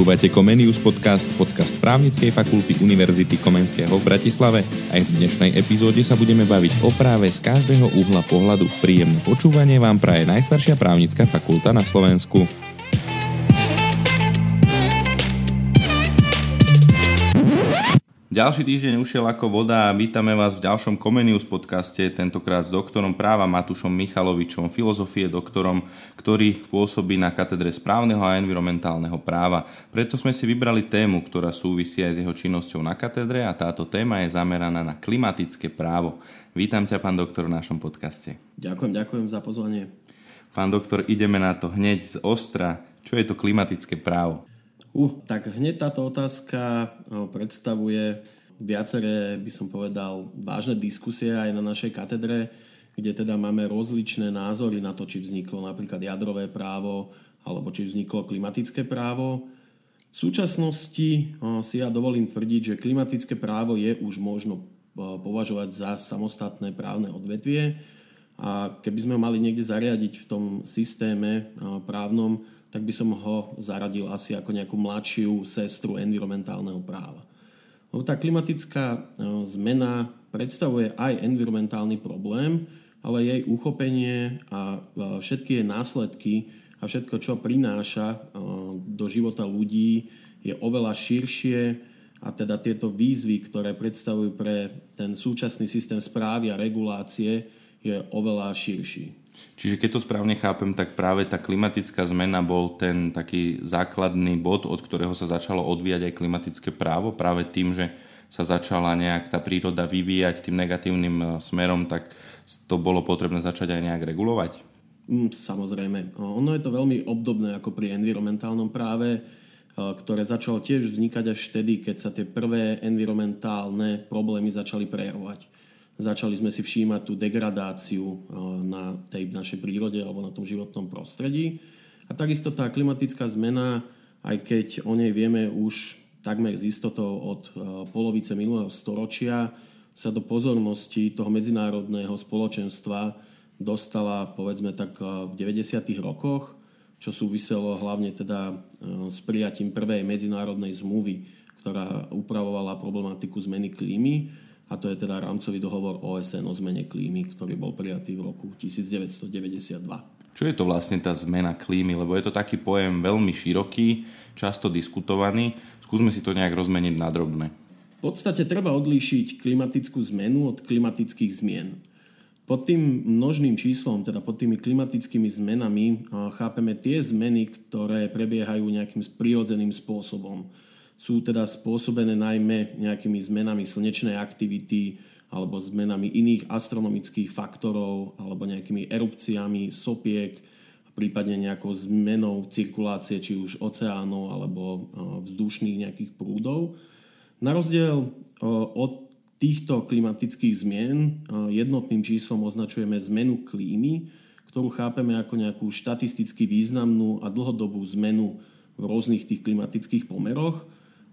Počúvate Comenius podcast, podcast právnickej fakulty Univerzity Komenského v Bratislave. Aj v dnešnej epizóde sa budeme baviť o práve z každého uhla pohľadu. Príjemné počúvanie vám praje najstaršia právnická fakulta na Slovensku. Ďalší týždeň ušiel ako voda a vítame vás v ďalšom Comenius podcaste, tentokrát s doktorom práva Matušom Michalovičom, filozofie doktorom, ktorý pôsobí na katedre správneho a environmentálneho práva. Preto sme si vybrali tému, ktorá súvisí aj s jeho činnosťou na katedre a táto téma je zameraná na klimatické právo. Vítam ťa, pán doktor, v našom podcaste. Ďakujem, ďakujem za pozvanie. Pán doktor, ideme na to hneď z ostra. Čo je to klimatické právo? Uh, tak hneď táto otázka predstavuje viaceré, by som povedal, vážne diskusie aj na našej katedre, kde teda máme rozličné názory na to, či vzniklo napríklad jadrové právo alebo či vzniklo klimatické právo. V súčasnosti si ja dovolím tvrdiť, že klimatické právo je už možno považovať za samostatné právne odvetvie a keby sme ho mali niekde zariadiť v tom systéme právnom, tak by som ho zaradil asi ako nejakú mladšiu sestru environmentálneho práva. Lebo tá klimatická e, zmena predstavuje aj environmentálny problém, ale jej uchopenie a e, všetky jej následky a všetko, čo prináša e, do života ľudí, je oveľa širšie a teda tieto výzvy, ktoré predstavujú pre ten súčasný systém správy a regulácie, je oveľa širší. Čiže keď to správne chápem, tak práve tá klimatická zmena bol ten taký základný bod, od ktorého sa začalo odvíjať aj klimatické právo, práve tým, že sa začala nejak tá príroda vyvíjať tým negatívnym e, smerom, tak to bolo potrebné začať aj nejak regulovať? Mm, samozrejme. Ono je to veľmi obdobné ako pri environmentálnom práve, e, ktoré začalo tiež vznikať až vtedy, keď sa tie prvé environmentálne problémy začali prejavovať Začali sme si všímať tú degradáciu eh, na tej našej prírode alebo na tom životnom prostredí. A takisto tá klimatická zmena, aj keď o nej vieme už takmer z istotou od eh, polovice minulého storočia, sa do pozornosti toho medzinárodného spoločenstva dostala povedzme tak eh, v 90. rokoch, čo súviselo hlavne teda s prijatím prvej medzinárodnej zmluvy, ktorá upravovala problematiku zmeny klímy a to je teda rámcový dohovor OSN o zmene klímy, ktorý bol prijatý v roku 1992. Čo je to vlastne tá zmena klímy? Lebo je to taký pojem veľmi široký, často diskutovaný. Skúsme si to nejak rozmeniť na drobné. V podstate treba odlíšiť klimatickú zmenu od klimatických zmien. Pod tým množným číslom, teda pod tými klimatickými zmenami, chápeme tie zmeny, ktoré prebiehajú nejakým prírodzeným spôsobom sú teda spôsobené najmä nejakými zmenami slnečnej aktivity alebo zmenami iných astronomických faktorov alebo nejakými erupciami sopiek, prípadne nejakou zmenou cirkulácie či už oceánov alebo e, vzdušných nejakých prúdov. Na rozdiel e, od týchto klimatických zmien e, jednotným číslom označujeme zmenu klímy, ktorú chápeme ako nejakú štatisticky významnú a dlhodobú zmenu v rôznych tých klimatických pomeroch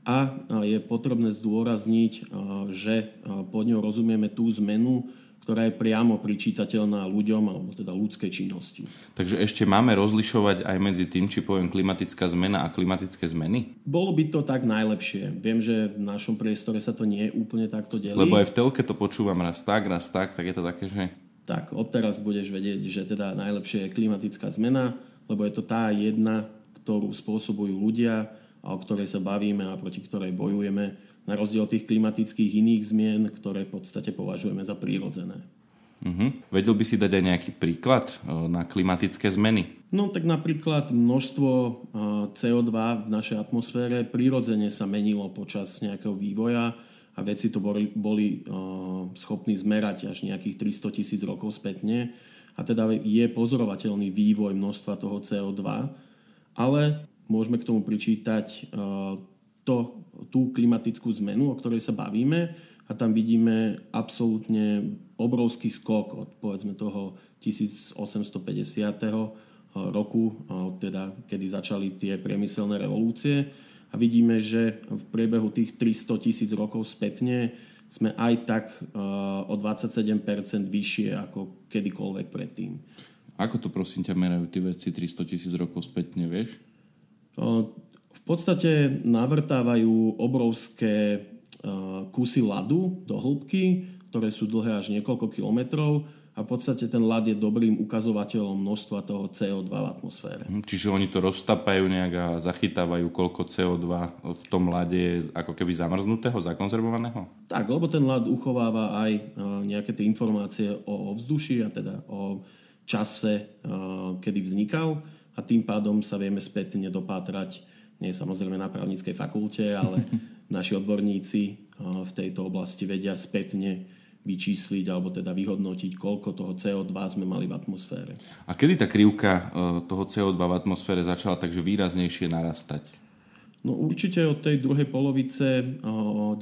a je potrebné zdôrazniť, že pod ňou rozumieme tú zmenu, ktorá je priamo pričítateľná ľuďom alebo teda ľudskej činnosti. Takže ešte máme rozlišovať aj medzi tým, či poviem klimatická zmena a klimatické zmeny? Bolo by to tak najlepšie. Viem, že v našom priestore sa to nie je úplne takto delí. Lebo aj v telke to počúvam raz tak, raz tak, tak je to také, že... Tak, odteraz budeš vedieť, že teda najlepšie je klimatická zmena, lebo je to tá jedna, ktorú spôsobujú ľudia, a o ktorej sa bavíme a proti ktorej bojujeme, na rozdiel od tých klimatických iných zmien, ktoré v podstate považujeme za prírodzené. Uh-huh. Vedel by si dať aj nejaký príklad na klimatické zmeny? No tak napríklad množstvo CO2 v našej atmosfére prírodzene sa menilo počas nejakého vývoja a vedci to boli, boli schopní zmerať až nejakých 300 tisíc rokov spätne a teda je pozorovateľný vývoj množstva toho CO2, ale môžeme k tomu pričítať e, to, tú klimatickú zmenu, o ktorej sa bavíme a tam vidíme absolútne obrovský skok od povedzme toho 1850. E, roku, e, teda kedy začali tie priemyselné revolúcie a vidíme, že v priebehu tých 300 tisíc rokov spätne sme aj tak o 27% vyššie ako kedykoľvek predtým. Ako to prosím ťa merajú tie veci 300 tisíc rokov spätne, vieš? V podstate navrtávajú obrovské kusy ľadu do hĺbky, ktoré sú dlhé až niekoľko kilometrov a v podstate ten ľad je dobrým ukazovateľom množstva toho CO2 v atmosfére. Hm, čiže oni to roztapajú nejak a zachytávajú, koľko CO2 v tom ľade je ako keby zamrznutého, zakonzervovaného? Tak, lebo ten ľad uchováva aj e, nejaké tie informácie o ovzduši a teda o čase, e, kedy vznikal a tým pádom sa vieme spätne dopátrať, nie samozrejme na právnickej fakulte, ale naši odborníci e, v tejto oblasti vedia spätne vyčísliť alebo teda vyhodnotiť, koľko toho CO2 sme mali v atmosfére. A kedy tá krivka e, toho CO2 v atmosfére začala takže výraznejšie narastať? No určite od tej druhej polovice 19.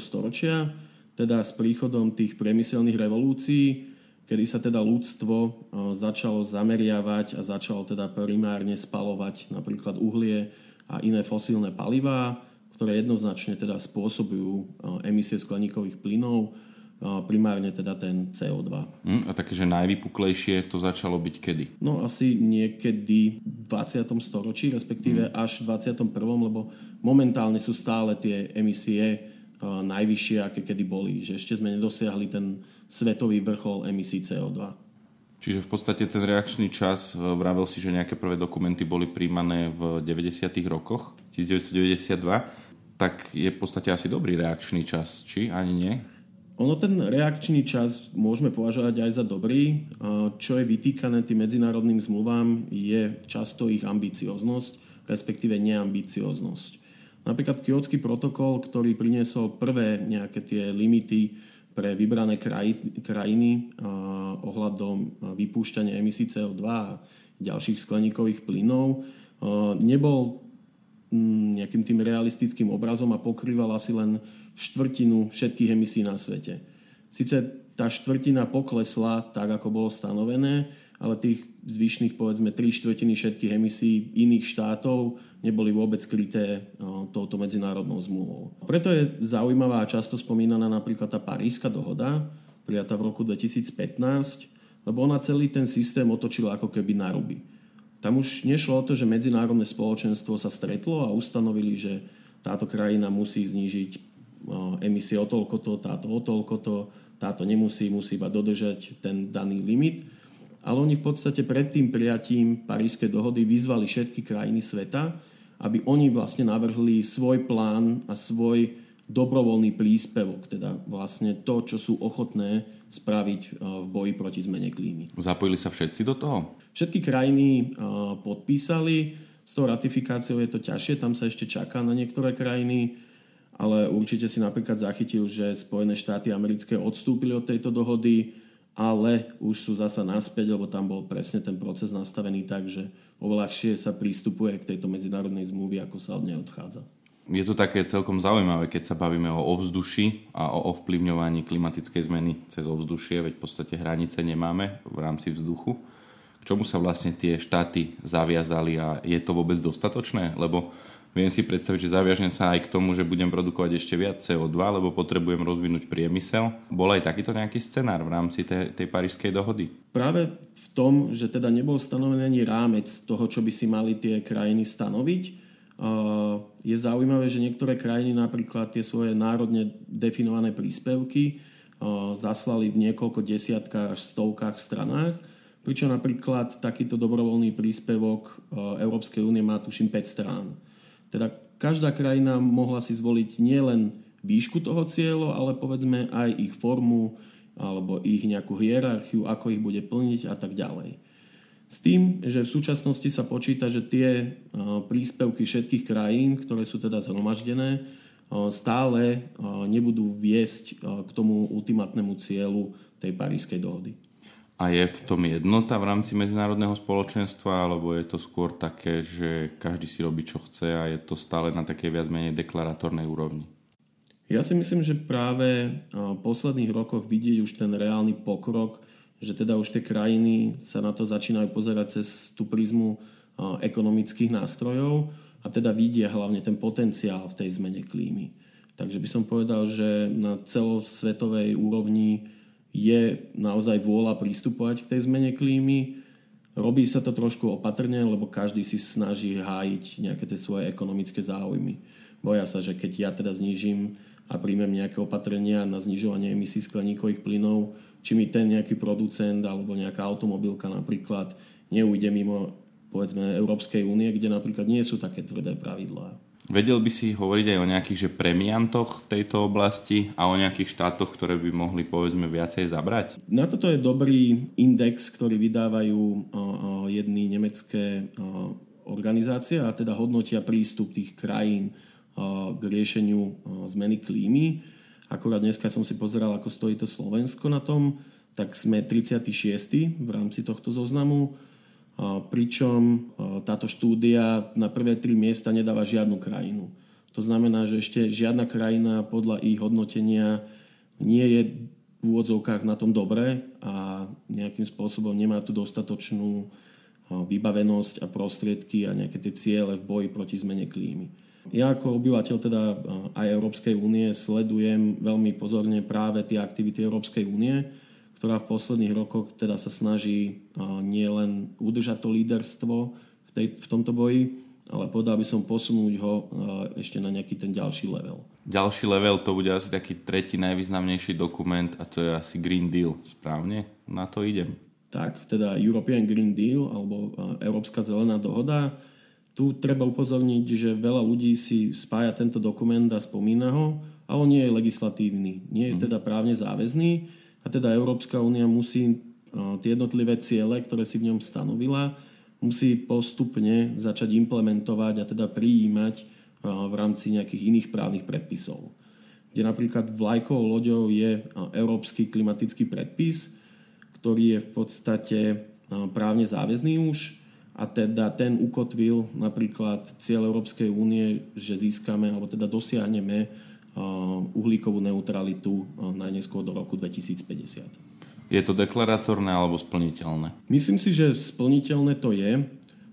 storočia, teda s príchodom tých priemyselných revolúcií, kedy sa teda ľudstvo začalo zameriavať a začalo teda primárne spalovať napríklad uhlie a iné fosílne palivá, ktoré jednoznačne teda spôsobujú emisie skleníkových plynov, primárne teda ten CO2. Mm, a také, že najvypuklejšie to začalo byť kedy? No asi niekedy v 20. storočí, respektíve mm. až v 21. lebo momentálne sú stále tie emisie najvyššie, aké kedy boli. Že ešte sme nedosiahli ten svetový vrchol emisí CO2. Čiže v podstate ten reakčný čas, vravel si, že nejaké prvé dokumenty boli príjmané v 90. rokoch, 1992, tak je v podstate asi dobrý reakčný čas, či ani nie? Ono ten reakčný čas môžeme považovať aj za dobrý. Čo je vytýkané tým medzinárodným zmluvám je často ich ambicioznosť, respektíve neambicioznosť. Napríklad Kyotský protokol, ktorý priniesol prvé nejaké tie limity pre vybrané krajiny ohľadom vypúšťania emisí CO2 a ďalších skleníkových plynov, nebol mm, nejakým tým realistickým obrazom a pokrýval asi len štvrtinu všetkých emisí na svete. Sice tá štvrtina poklesla tak, ako bolo stanovené, ale tých zvyšných povedzme 3 štvrtiny všetkých emisí iných štátov neboli vôbec kryté touto medzinárodnou zmluvou. Preto je zaujímavá a často spomínaná napríklad tá Paríska dohoda, prijatá v roku 2015, lebo ona celý ten systém otočila ako keby na ruby. Tam už nešlo o to, že medzinárodné spoločenstvo sa stretlo a ustanovili, že táto krajina musí znížiť emisie o toľko to, táto o toľko to, táto nemusí, musí iba dodržať ten daný limit. Ale oni v podstate pred tým prijatím Parískej dohody vyzvali všetky krajiny sveta, aby oni vlastne navrhli svoj plán a svoj dobrovoľný príspevok, teda vlastne to, čo sú ochotné spraviť v boji proti zmene klímy. Zapojili sa všetci do toho? Všetky krajiny podpísali, s tou ratifikáciou je to ťažšie, tam sa ešte čaká na niektoré krajiny ale určite si napríklad zachytil, že Spojené štáty americké odstúpili od tejto dohody, ale už sú zasa naspäť, lebo tam bol presne ten proces nastavený tak, že oveľahšie sa prístupuje k tejto medzinárodnej zmluvy, ako sa od nej odchádza. Je to také celkom zaujímavé, keď sa bavíme o ovzduši a o ovplyvňovaní klimatickej zmeny cez ovzdušie, veď v podstate hranice nemáme v rámci vzduchu. K čomu sa vlastne tie štáty zaviazali a je to vôbec dostatočné? Lebo Viem si predstaviť, že zaviažem sa aj k tomu, že budem produkovať ešte viac CO2, lebo potrebujem rozvinúť priemysel. Bol aj takýto nejaký scenár v rámci tej, tej parížskej dohody? Práve v tom, že teda nebol stanovený rámec toho, čo by si mali tie krajiny stanoviť, je zaujímavé, že niektoré krajiny napríklad tie svoje národne definované príspevky zaslali v niekoľko desiatkách až stovkách stranách, pričom napríklad takýto dobrovoľný príspevok Európskej únie má tuším 5 strán. Teda každá krajina mohla si zvoliť nielen výšku toho cieľa, ale povedzme aj ich formu alebo ich nejakú hierarchiu, ako ich bude plniť a tak ďalej. S tým, že v súčasnosti sa počíta, že tie príspevky všetkých krajín, ktoré sú teda zhromaždené, stále nebudú viesť k tomu ultimátnemu cieľu tej parískej dohody. A je v tom jednota v rámci medzinárodného spoločenstva, alebo je to skôr také, že každý si robí, čo chce a je to stále na takej viac menej deklaratórnej úrovni? Ja si myslím, že práve v posledných rokoch vidieť už ten reálny pokrok, že teda už tie krajiny sa na to začínajú pozerať cez tú prízmu ekonomických nástrojov a teda vidia hlavne ten potenciál v tej zmene klímy. Takže by som povedal, že na celosvetovej úrovni je naozaj vôľa pristupovať k tej zmene klímy Robí sa to trošku opatrne, lebo každý si snaží hájiť nejaké tie svoje ekonomické záujmy. Boja sa, že keď ja teda znížim a príjmem nejaké opatrenia na znižovanie emisí skleníkových plynov, či mi ten nejaký producent alebo nejaká automobilka napríklad neujde mimo povedzme Európskej únie, kde napríklad nie sú také tvrdé pravidlá. Vedel by si hovoriť aj o nejakých že premiantoch v tejto oblasti a o nejakých štátoch, ktoré by mohli povedzme viacej zabrať? Na toto je dobrý index, ktorý vydávajú jedny nemecké organizácie a teda hodnotia prístup tých krajín k riešeniu zmeny klímy. Akurát dneska som si pozeral, ako stojí to Slovensko na tom, tak sme 36. v rámci tohto zoznamu pričom táto štúdia na prvé tri miesta nedáva žiadnu krajinu. To znamená, že ešte žiadna krajina podľa ich hodnotenia nie je v úvodzovkách na tom dobre a nejakým spôsobom nemá tu dostatočnú vybavenosť a prostriedky a nejaké tie ciele v boji proti zmene klímy. Ja ako obyvateľ teda aj Európskej únie sledujem veľmi pozorne práve tie aktivity Európskej únie, ktorá v posledných rokoch teda sa snaží nielen udržať to líderstvo v, tej, v tomto boji, ale povedal by som posunúť ho ešte na nejaký ten ďalší level. Ďalší level to bude asi taký tretí najvýznamnejší dokument a to je asi Green Deal, správne? Na to idem. Tak, teda European Green Deal alebo Európska zelená dohoda. Tu treba upozorniť, že veľa ľudí si spája tento dokument a spomína ho, ale nie je legislatívny. Nie je mhm. teda právne záväzný a teda Európska únia musí tie jednotlivé ciele, ktoré si v ňom stanovila, musí postupne začať implementovať a teda prijímať v rámci nejakých iných právnych predpisov. Kde napríklad vlajkovou loďou je Európsky klimatický predpis, ktorý je v podstate právne záväzný už a teda ten ukotvil napríklad cieľ Európskej únie, že získame alebo teda dosiahneme uhlíkovú neutralitu najneskôr do roku 2050. Je to deklaratórne alebo splniteľné? Myslím si, že splniteľné to je.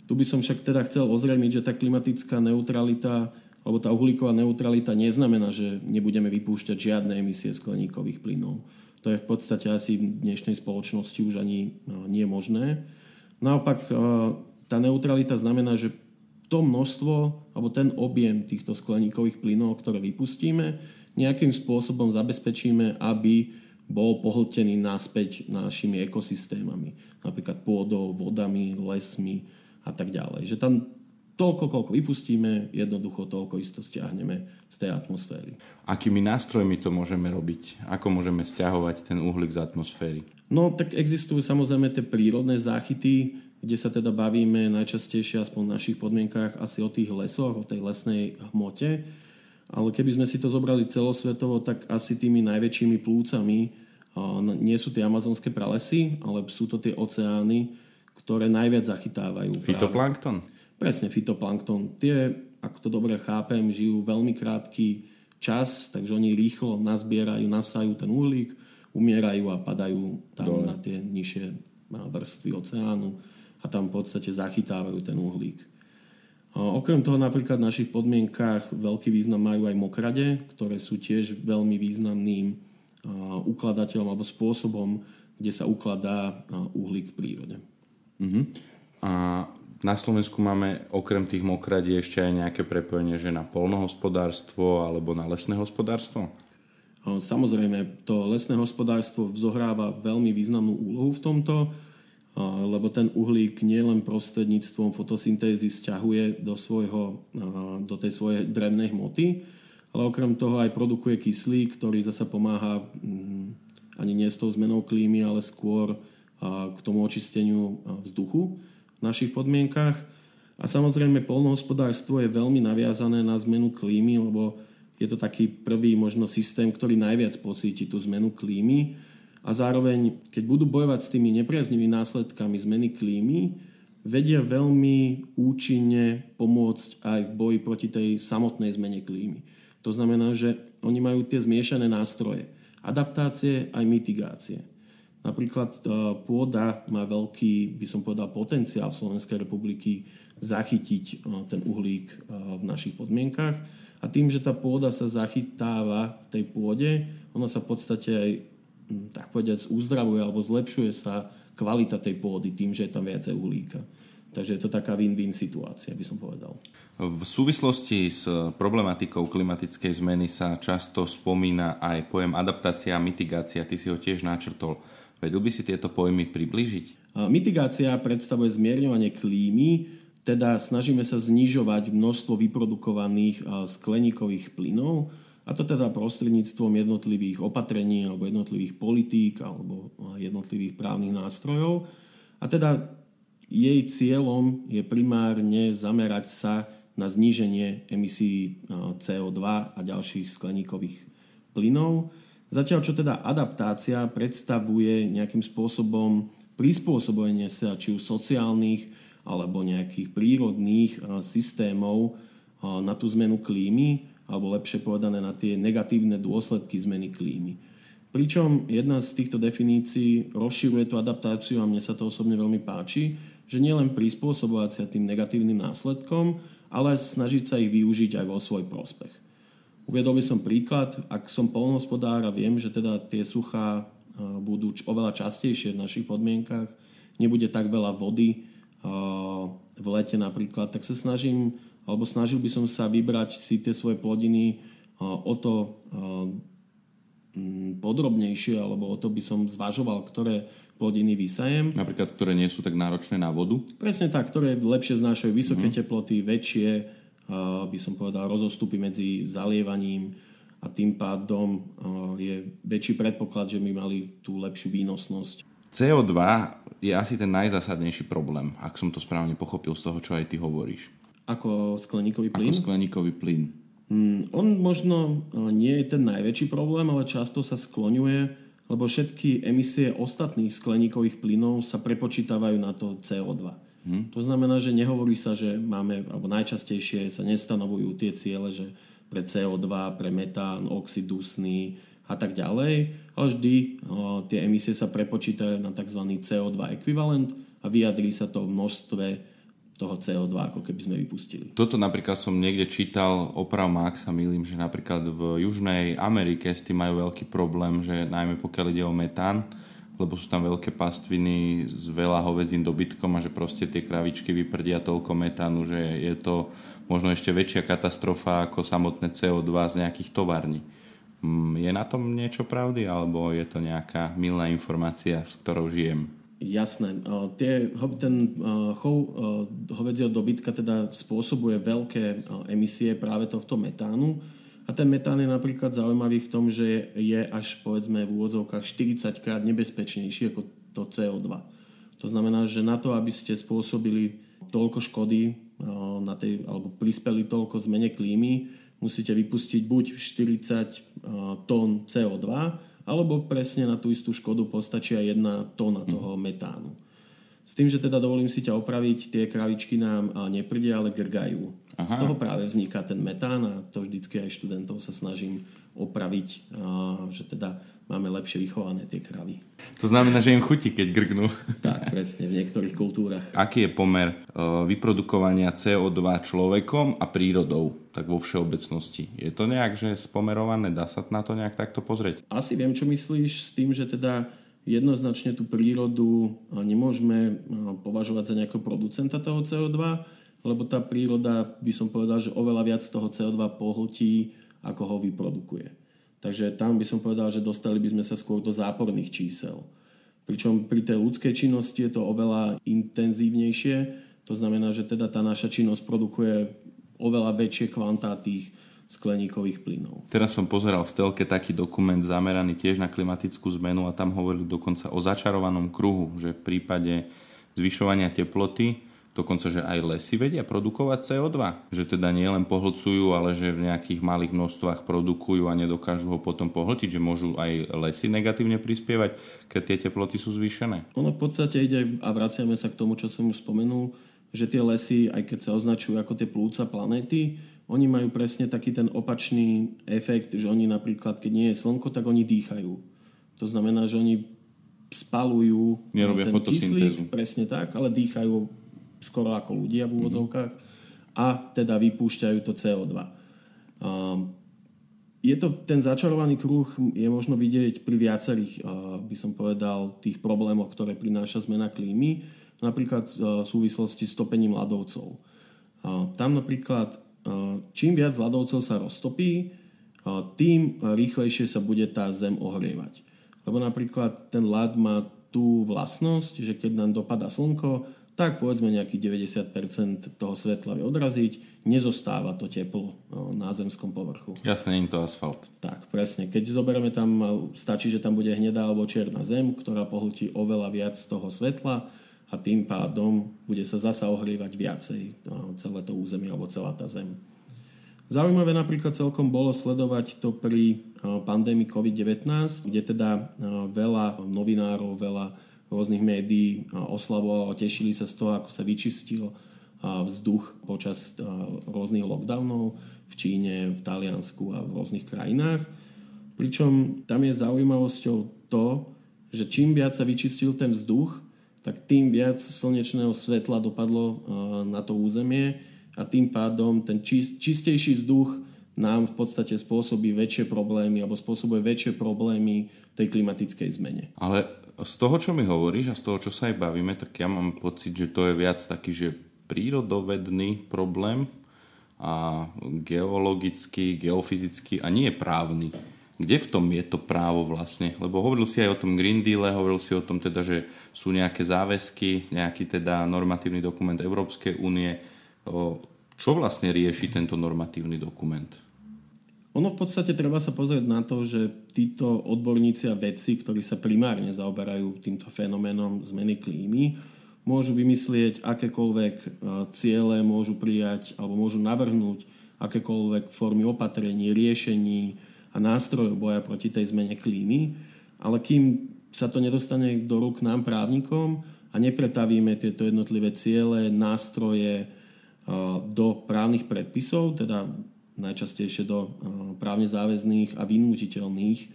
Tu by som však teda chcel ozrejmiť, že tá klimatická neutralita alebo tá uhlíková neutralita neznamená, že nebudeme vypúšťať žiadne emisie skleníkových plynov. To je v podstate asi v dnešnej spoločnosti už ani nie je možné. Naopak, tá neutralita znamená, že to množstvo alebo ten objem týchto skleníkových plynov, ktoré vypustíme, nejakým spôsobom zabezpečíme, aby bol pohltený naspäť našimi ekosystémami, napríklad pôdou, vodami, lesmi a tak ďalej. Že tam toľko, koľko vypustíme, jednoducho toľko isto stiahneme z tej atmosféry. Akými nástrojmi to môžeme robiť? Ako môžeme stiahovať ten uhlík z atmosféry? No, tak existujú samozrejme tie prírodné záchyty, kde sa teda bavíme najčastejšie, aspoň v našich podmienkách, asi o tých lesoch, o tej lesnej hmote. Ale keby sme si to zobrali celosvetovo, tak asi tými najväčšími plúcami nie sú tie amazonské pralesy, ale sú to tie oceány, ktoré najviac zachytávajú. Fitoplankton? Práve. Presne, fitoplankton. Tie, ak to dobre chápem, žijú veľmi krátky čas, takže oni rýchlo nazbierajú, nasajú ten uhlík, umierajú a padajú tam Dole. na tie nižšie vrstvy oceánu a tam v podstate zachytávajú ten uhlík. Okrem toho napríklad v našich podmienkách veľký význam majú aj mokrade, ktoré sú tiež veľmi významným ukladateľom alebo spôsobom, kde sa ukladá uhlík v prírode. Uh-huh. A na Slovensku máme okrem tých mokradí ešte aj nejaké prepojenie, že na polnohospodárstvo alebo na lesné hospodárstvo? Samozrejme, to lesné hospodárstvo zohráva veľmi významnú úlohu v tomto lebo ten uhlík nielen prostredníctvom fotosyntézy stiahuje do, svojho, do tej svojej drevnej hmoty, ale okrem toho aj produkuje kyslík, ktorý zasa pomáha mm, ani nie s tou zmenou klímy, ale skôr k tomu očisteniu vzduchu v našich podmienkach. A samozrejme polnohospodárstvo je veľmi naviazané na zmenu klímy, lebo je to taký prvý možno systém, ktorý najviac pocíti tú zmenu klímy a zároveň, keď budú bojovať s tými nepriaznivými následkami zmeny klímy, vedia veľmi účinne pomôcť aj v boji proti tej samotnej zmene klímy. To znamená, že oni majú tie zmiešané nástroje. Adaptácie aj mitigácie. Napríklad e, pôda má veľký, by som povedal, potenciál Slovenskej republiky zachytiť e, ten uhlík e, v našich podmienkach. A tým, že tá pôda sa zachytáva v tej pôde, ona sa v podstate aj tak povediať, uzdravuje alebo zlepšuje sa kvalita tej pôdy tým, že je tam viacej uhlíka. Takže je to taká win-win situácia, by som povedal. V súvislosti s problematikou klimatickej zmeny sa často spomína aj pojem adaptácia a mitigácia. Ty si ho tiež načrtol. Vedel by si tieto pojmy priblížiť? Mitigácia predstavuje zmierňovanie klímy, teda snažíme sa znižovať množstvo vyprodukovaných skleníkových plynov, a to teda prostredníctvom jednotlivých opatrení alebo jednotlivých politík alebo jednotlivých právnych nástrojov. A teda jej cieľom je primárne zamerať sa na zníženie emisí CO2 a ďalších skleníkových plynov. Zatiaľ, čo teda adaptácia predstavuje nejakým spôsobom prispôsobenie sa či už sociálnych alebo nejakých prírodných systémov na tú zmenu klímy alebo lepšie povedané na tie negatívne dôsledky zmeny klímy. Pričom jedna z týchto definícií rozširuje tú adaptáciu a mne sa to osobne veľmi páči, že nielen prispôsobovať sa tým negatívnym následkom, ale snažiť sa ich využiť aj vo svoj prospech. Uviedol by som príklad, ak som polnohospodár a viem, že teda tie suchá budú oveľa častejšie v našich podmienkach, nebude tak veľa vody v lete napríklad, tak sa snažím alebo snažil by som sa vybrať si tie svoje plodiny o to podrobnejšie, alebo o to by som zvažoval, ktoré plodiny vysajem. Napríklad, ktoré nie sú tak náročné na vodu? Presne tak, ktoré lepšie znášajú vysoké uh-huh. teploty, väčšie, by som povedal, rozostupy medzi zalievaním a tým pádom je väčší predpoklad, že by mali tú lepšiu výnosnosť. CO2 je asi ten najzásadnejší problém, ak som to správne pochopil z toho, čo aj ty hovoríš. Ako skleníkový plyn? Ako skleníkový plyn. Mm, on možno e, nie je ten najväčší problém, ale často sa skloňuje, lebo všetky emisie ostatných skleníkových plynov sa prepočítavajú na to CO2. Hmm. To znamená, že nehovorí sa, že máme, alebo najčastejšie sa nestanovujú tie ciele, že pre CO2, pre metán, oxid dusný a tak ďalej, ale vždy o, e, tie emisie sa prepočítajú na tzv. CO2 ekvivalent a vyjadrí sa to v množstve toho CO2, ako keby sme vypustili. Toto napríklad som niekde čítal, oprav ak sa milím, že napríklad v Južnej Amerike s tým majú veľký problém, že najmä pokiaľ ide o metán, lebo sú tam veľké pastviny s veľa hovedzím dobytkom a že proste tie kravičky vyprdia toľko metánu, že je to možno ešte väčšia katastrofa ako samotné CO2 z nejakých tovární. Mm, je na tom niečo pravdy, alebo je to nejaká milná informácia, s ktorou žijem? Jasné. Tie, ten chov hovedzieho dobytka teda spôsobuje veľké emisie práve tohto metánu. A ten metán je napríklad zaujímavý v tom, že je až povedzme v úvodzovkách 40 krát nebezpečnejší ako to CO2. To znamená, že na to, aby ste spôsobili toľko škody na tej, alebo prispeli toľko zmene klímy, musíte vypustiť buď 40 tón CO2, alebo presne na tú istú škodu postačia jedna tóna toho metánu. S tým, že teda dovolím si ťa opraviť, tie kravičky nám neprdia, ale grgajú. Aha. Z toho práve vzniká ten metán a to vždycky aj študentov sa snažím opraviť, že teda máme lepšie vychované tie kravy. To znamená, že im chutí, keď grgnú. Tak, presne, v niektorých kultúrach. Aký je pomer vyprodukovania CO2 človekom a prírodou, tak vo všeobecnosti? Je to nejak, že spomerované? Dá sa na to nejak takto pozrieť? Asi viem, čo myslíš s tým, že teda jednoznačne tú prírodu nemôžeme považovať za nejakého producenta toho CO2, lebo tá príroda, by som povedal, že oveľa viac toho CO2 pohltí, ako ho vyprodukuje. Takže tam by som povedal, že dostali by sme sa skôr do záporných čísel. Pričom pri tej ľudskej činnosti je to oveľa intenzívnejšie, to znamená, že teda tá naša činnosť produkuje oveľa väčšie kvantá tých skleníkových plynov. Teraz som pozeral v telke taký dokument zameraný tiež na klimatickú zmenu a tam hovorili dokonca o začarovanom kruhu, že v prípade zvyšovania teploty dokonca, že aj lesy vedia produkovať CO2. Že teda nie len pohlcujú, ale že v nejakých malých množstvách produkujú a nedokážu ho potom pohltiť, že môžu aj lesy negatívne prispievať, keď tie teploty sú zvýšené. Ono v podstate ide a vraciame sa k tomu, čo som už spomenul, že tie lesy, aj keď sa označujú ako tie plúca planéty, oni majú presne taký ten opačný efekt, že oni napríklad, keď nie je slnko, tak oni dýchajú. To znamená, že oni spalujú Nerobia ten kyslík, presne tak, ale dýchajú skoro ako ľudia v úvodzovkách a teda vypúšťajú to CO2. je to, ten začarovaný kruh je možno vidieť pri viacerých, by som povedal, tých problémoch, ktoré prináša zmena klímy, napríklad v súvislosti s topením ľadovcov. Tam napríklad, čím viac ľadovcov sa roztopí, tým rýchlejšie sa bude tá zem ohrievať. Lebo napríklad ten ľad má tú vlastnosť, že keď nám dopadá slnko, tak povedzme nejakých 90% toho svetla vie odraziť, nezostáva to teplo no, na zemskom povrchu. Jasne, nie je to asfalt. Tak, presne. Keď zoberieme tam, stačí, že tam bude hnedá alebo čierna zem, ktorá pohltí oveľa viac toho svetla a tým pádom bude sa zasa ohrievať viacej no, celé to územie alebo celá tá zem. Zaujímavé napríklad celkom bolo sledovať to pri pandémii COVID-19, kde teda veľa novinárov, veľa rôznych médií oslavovalo tešili sa z toho, ako sa vyčistil vzduch počas rôznych lockdownov v Číne, v Taliansku a v rôznych krajinách. Pričom tam je zaujímavosťou to, že čím viac sa vyčistil ten vzduch, tak tým viac slnečného svetla dopadlo na to územie a tým pádom ten čistejší vzduch nám v podstate spôsobí väčšie problémy alebo spôsobuje väčšie problémy tej klimatickej zmene. Ale z toho, čo mi hovoríš a z toho, čo sa aj bavíme, tak ja mám pocit, že to je viac taký, že prírodovedný problém a geologický, geofyzický a nie právny. Kde v tom je to právo vlastne? Lebo hovoril si aj o tom Green Deal, hovoril si o tom teda, že sú nejaké záväzky, nejaký teda normatívny dokument Európskej únie. Čo vlastne rieši tento normatívny dokument? Ono v podstate treba sa pozrieť na to, že títo odborníci a vedci, ktorí sa primárne zaoberajú týmto fenoménom zmeny klímy, môžu vymyslieť akékoľvek e, ciele, môžu prijať alebo môžu navrhnúť akékoľvek formy opatrení, riešení a nástrojov boja proti tej zmene klímy, ale kým sa to nedostane do rúk nám právnikom a nepretavíme tieto jednotlivé ciele, nástroje e, do právnych predpisov, teda najčastejšie do eh, právne záväzných a vynútiteľných eh,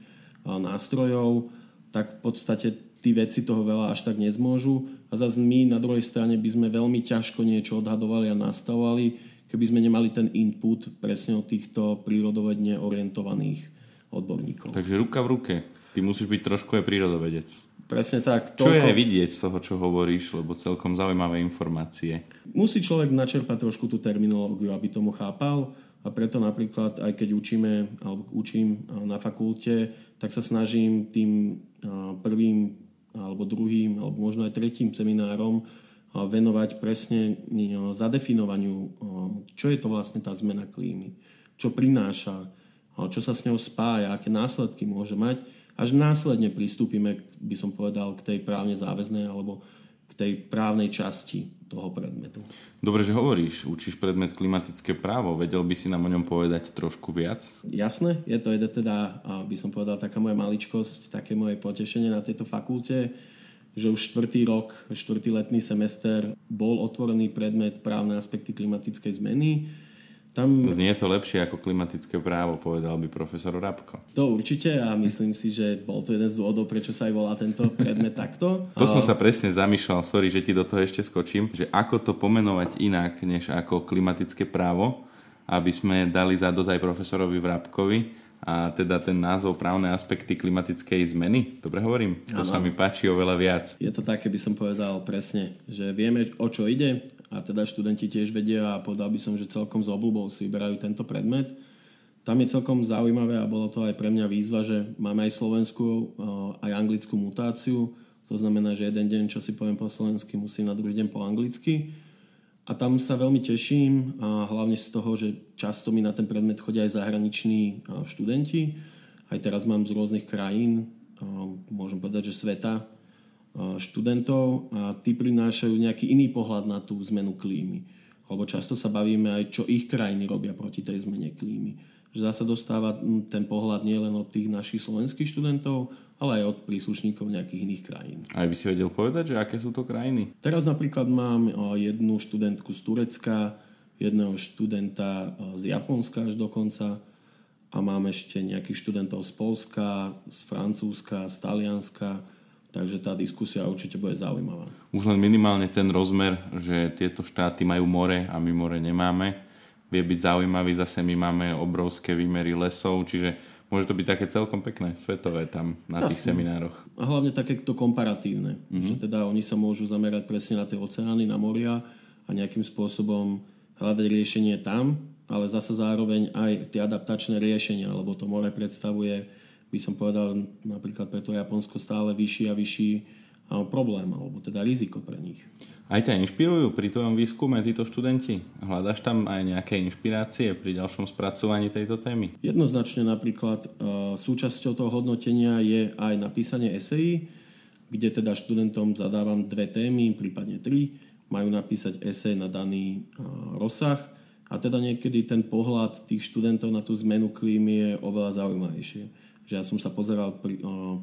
nástrojov, tak v podstate tí veci toho veľa až tak nezmôžu. A zase my na druhej strane by sme veľmi ťažko niečo odhadovali a nastavovali, keby sme nemali ten input presne od týchto prírodovedne orientovaných odborníkov. Takže ruka v ruke. Ty musíš byť trošku aj prírodovedec. Presne tak. Toľko... Čo je vidieť z toho, čo hovoríš, lebo celkom zaujímavé informácie. Musí človek načerpať trošku tú terminológiu, aby tomu chápal. A preto napríklad, aj keď učíme, alebo učím na fakulte, tak sa snažím tým prvým, alebo druhým, alebo možno aj tretím seminárom venovať presne zadefinovaniu, čo je to vlastne tá zmena klímy, čo prináša, čo sa s ňou spája, aké následky môže mať. Až následne pristúpime, by som povedal, k tej právne záväznej alebo k tej právnej časti toho predmetu. Dobre, že hovoríš, učíš predmet klimatické právo. Vedel by si nám o ňom povedať trošku viac? Jasné, je to teda, by som povedal, taká moja maličkosť, také moje potešenie na tejto fakulte, že už štvrtý rok, štvrtý letný semester bol otvorený predmet právne aspekty klimatickej zmeny tam... Znie to lepšie ako klimatické právo, povedal by profesor Rabko. To určite a myslím si, že bol to jeden z dôvodov, prečo sa aj volá tento predmet takto. To som sa presne zamýšľal, sorry, že ti do toho ešte skočím, že ako to pomenovať inak, než ako klimatické právo, aby sme dali zadosť aj profesorovi Vrabkovi a teda ten názov právne aspekty klimatickej zmeny. Dobre hovorím? To ano. sa mi páči oveľa viac. Je to také, by som povedal presne, že vieme, o čo ide, a teda študenti tiež vedia a povedal by som, že celkom z obľubou si vyberajú tento predmet. Tam je celkom zaujímavé a bolo to aj pre mňa výzva, že máme aj slovenskú, eh, aj anglickú mutáciu. To znamená, že jeden deň, čo si poviem po slovensky, musím na druhý deň po anglicky. A tam sa veľmi teším, a hlavne z toho, že často mi na ten predmet chodia aj zahraniční eh, študenti. Aj teraz mám z rôznych krajín, eh, môžem povedať, že sveta, študentov a tí prinášajú nejaký iný pohľad na tú zmenu klímy. Lebo často sa bavíme aj, čo ich krajiny robia proti tej zmene klímy. Že zase dostáva ten pohľad nielen od tých našich slovenských študentov, ale aj od príslušníkov nejakých iných krajín. A by si vedel povedať, že aké sú to krajiny? Teraz napríklad mám jednu študentku z Turecka, jedného študenta z Japonska až dokonca a mám ešte nejakých študentov z Polska, z Francúzska, z Talianska, Takže tá diskusia určite bude zaujímavá. Už len minimálne ten rozmer, že tieto štáty majú more a my more nemáme, vie byť zaujímavý. Zase my máme obrovské výmery lesov, čiže môže to byť také celkom pekné, svetové tam na tých Jasne. seminároch. A hlavne také to komparatívne, mm-hmm. že teda oni sa môžu zamerať presne na tie oceány, na moria a nejakým spôsobom hľadať riešenie tam, ale zase zároveň aj tie adaptačné riešenia, lebo to more predstavuje, by som povedal, napríklad pre to Japonsko stále vyšší a vyšší problém, alebo teda riziko pre nich. Aj ťa inšpirujú pri tvojom výskume títo študenti? Hľadaš tam aj nejaké inšpirácie pri ďalšom spracovaní tejto témy? Jednoznačne napríklad e, súčasťou toho hodnotenia je aj napísanie esejí, kde teda študentom zadávam dve témy, prípadne tri. Majú napísať esej na daný e, rozsah a teda niekedy ten pohľad tých študentov na tú zmenu klímy je oveľa zaujímavejšie. Že ja som sa pozeral pri, e,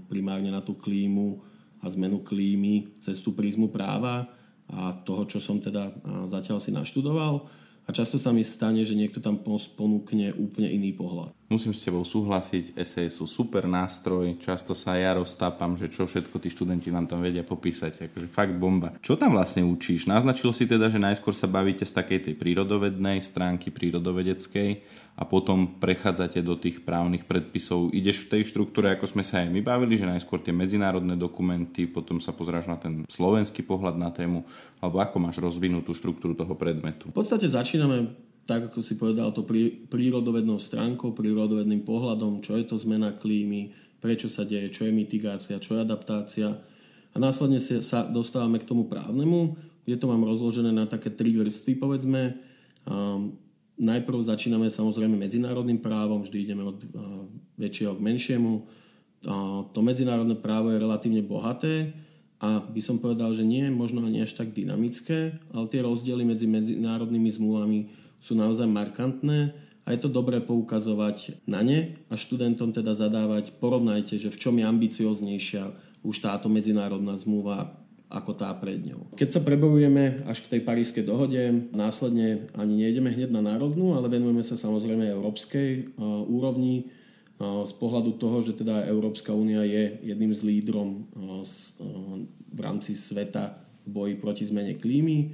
primárne na tú klímu a zmenu klímy cez tú prízmu práva, a toho, čo som teda zatiaľ si naštudoval. A často sa mi stane, že niekto tam ponúkne úplne iný pohľad. Musím s tebou súhlasiť, eseje sú super nástroj, často sa ja roztápam, že čo všetko tí študenti nám tam vedia popísať, akože fakt bomba. Čo tam vlastne učíš? Naznačil si teda, že najskôr sa bavíte z takej tej prírodovednej stránky, prírodovedeckej a potom prechádzate do tých právnych predpisov. Ideš v tej štruktúre, ako sme sa aj my bavili, že najskôr tie medzinárodné dokumenty, potom sa pozráš na ten slovenský pohľad na tému, alebo ako máš rozvinutú štruktúru toho predmetu? V podstate začíname tak, ako si povedal, to prí, prírodovednou stránkou, prírodovedným pohľadom, čo je to zmena klímy, prečo sa deje, čo je mitigácia, čo je adaptácia. A následne sa dostávame k tomu právnemu, kde to mám rozložené na také tri vrstvy, povedzme. Um, najprv začíname samozrejme medzinárodným právom, vždy ideme od väčšieho k menšiemu. To medzinárodné právo je relatívne bohaté a by som povedal, že nie je možno ani až tak dynamické, ale tie rozdiely medzi medzinárodnými zmluvami sú naozaj markantné a je to dobré poukazovať na ne a študentom teda zadávať, porovnajte, že v čom je ambicioznejšia už táto medzinárodná zmluva ako tá pred ňou. Keď sa prebojujeme až k tej parískej dohode, následne ani nejdeme hneď na národnú, ale venujeme sa samozrejme európskej úrovni z pohľadu toho, že teda Európska únia je jedným z lídrom v rámci sveta v boji proti zmene klímy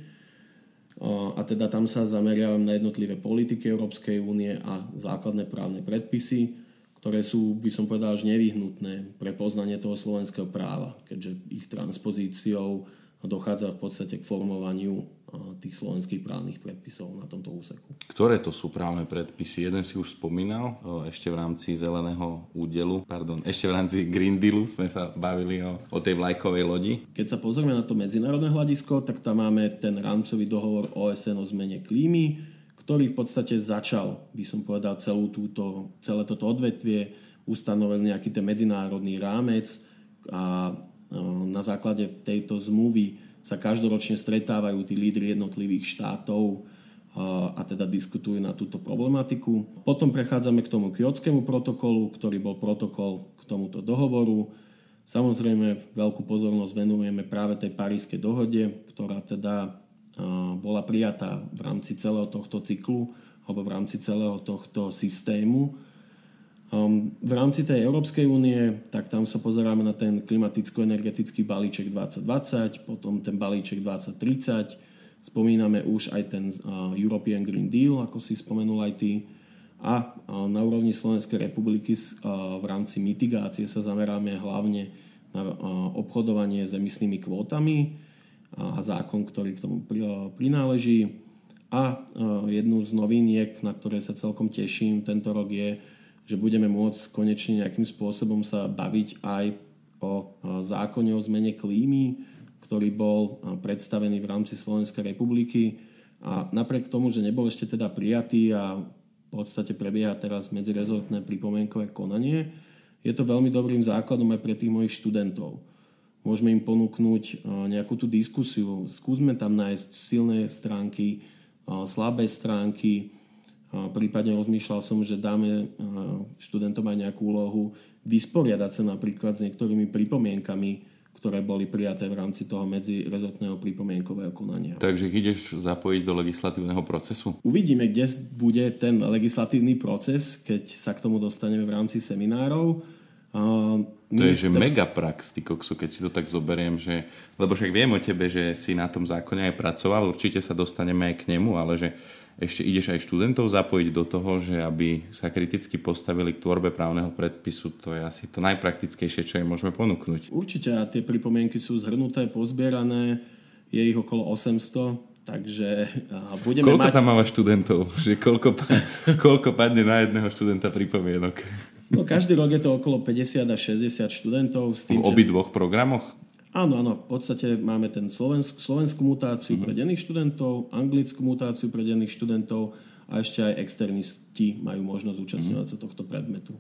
a teda tam sa zameriavam na jednotlivé politiky Európskej únie a základné právne predpisy ktoré sú, by som povedal, až nevyhnutné pre poznanie toho slovenského práva, keďže ich transpozíciou dochádza v podstate k formovaniu tých slovenských právnych predpisov na tomto úseku. Ktoré to sú právne predpisy? Jeden si už spomínal, ešte v rámci zeleného údelu, pardon, ešte v rámci Green Dealu sme sa bavili o, o tej vlajkovej lodi. Keď sa pozrieme na to medzinárodné hľadisko, tak tam máme ten rámcový dohovor OSN o zmene klímy, ktorý v podstate začal, by som povedal, celú túto, celé toto odvetvie, ustanovil nejaký ten medzinárodný rámec a na základe tejto zmluvy sa každoročne stretávajú tí lídry jednotlivých štátov a teda diskutujú na túto problematiku. Potom prechádzame k tomu kiotskému protokolu, ktorý bol protokol k tomuto dohovoru. Samozrejme, veľkú pozornosť venujeme práve tej parískej dohode, ktorá teda bola prijatá v rámci celého tohto cyklu alebo v rámci celého tohto systému. Um, v rámci tej Európskej únie, tak tam sa pozeráme na ten klimaticko-energetický balíček 2020, potom ten balíček 2030, spomíname už aj ten uh, European Green Deal, ako si spomenul aj ty, a uh, na úrovni Slovenskej republiky v rámci mitigácie sa zameráme hlavne na obchodovanie s emisnými kvótami, a zákon, ktorý k tomu prináleží. A jednu z noviniek, na ktoré sa celkom teším tento rok je, že budeme môcť konečne nejakým spôsobom sa baviť aj o zákone o zmene klímy, ktorý bol predstavený v rámci Slovenskej republiky. A napriek tomu, že nebol ešte teda prijatý a v podstate prebieha teraz medzirezortné pripomienkové konanie, je to veľmi dobrým základom aj pre tých mojich študentov môžeme im ponúknuť eh, nejakú tú diskusiu. Skúsme tam nájsť silné stránky, eh, slabé stránky. Eh, prípadne rozmýšľal som, že dáme študentom aj nejakú úlohu vysporiadať sa napríklad s niektorými pripomienkami, ktoré boli prijaté v rámci toho medzirezortného pripomienkového konania. Takže ideš zapojiť do legislatívneho procesu? Uvidíme, kde bude ten legislatívny proces, keď sa k tomu dostaneme v rámci seminárov Uh, to je, že megaprax, ty koksu, keď si to tak zoberiem, že, lebo však viem o tebe, že si na tom zákone aj pracoval, určite sa dostaneme aj k nemu, ale že ešte ideš aj študentov zapojiť do toho, že aby sa kriticky postavili k tvorbe právneho predpisu, to je asi to najpraktickejšie, čo im môžeme ponúknuť. Určite a tie pripomienky sú zhrnuté, pozbierané, je ich okolo 800, takže budeme koľko mať... tam máva študentov? Že koľko, koľko padne na jedného študenta pripomienok? No každý rok je to okolo 50 až 60 študentov. S tým, v obidvoch že... programoch? Áno, áno. V podstate máme ten slovenskú, slovenskú mutáciu mm-hmm. pre denných študentov, anglickú mutáciu pre denných študentov a ešte aj externisti majú možnosť zúčastňovať mm-hmm. sa tohto predmetu.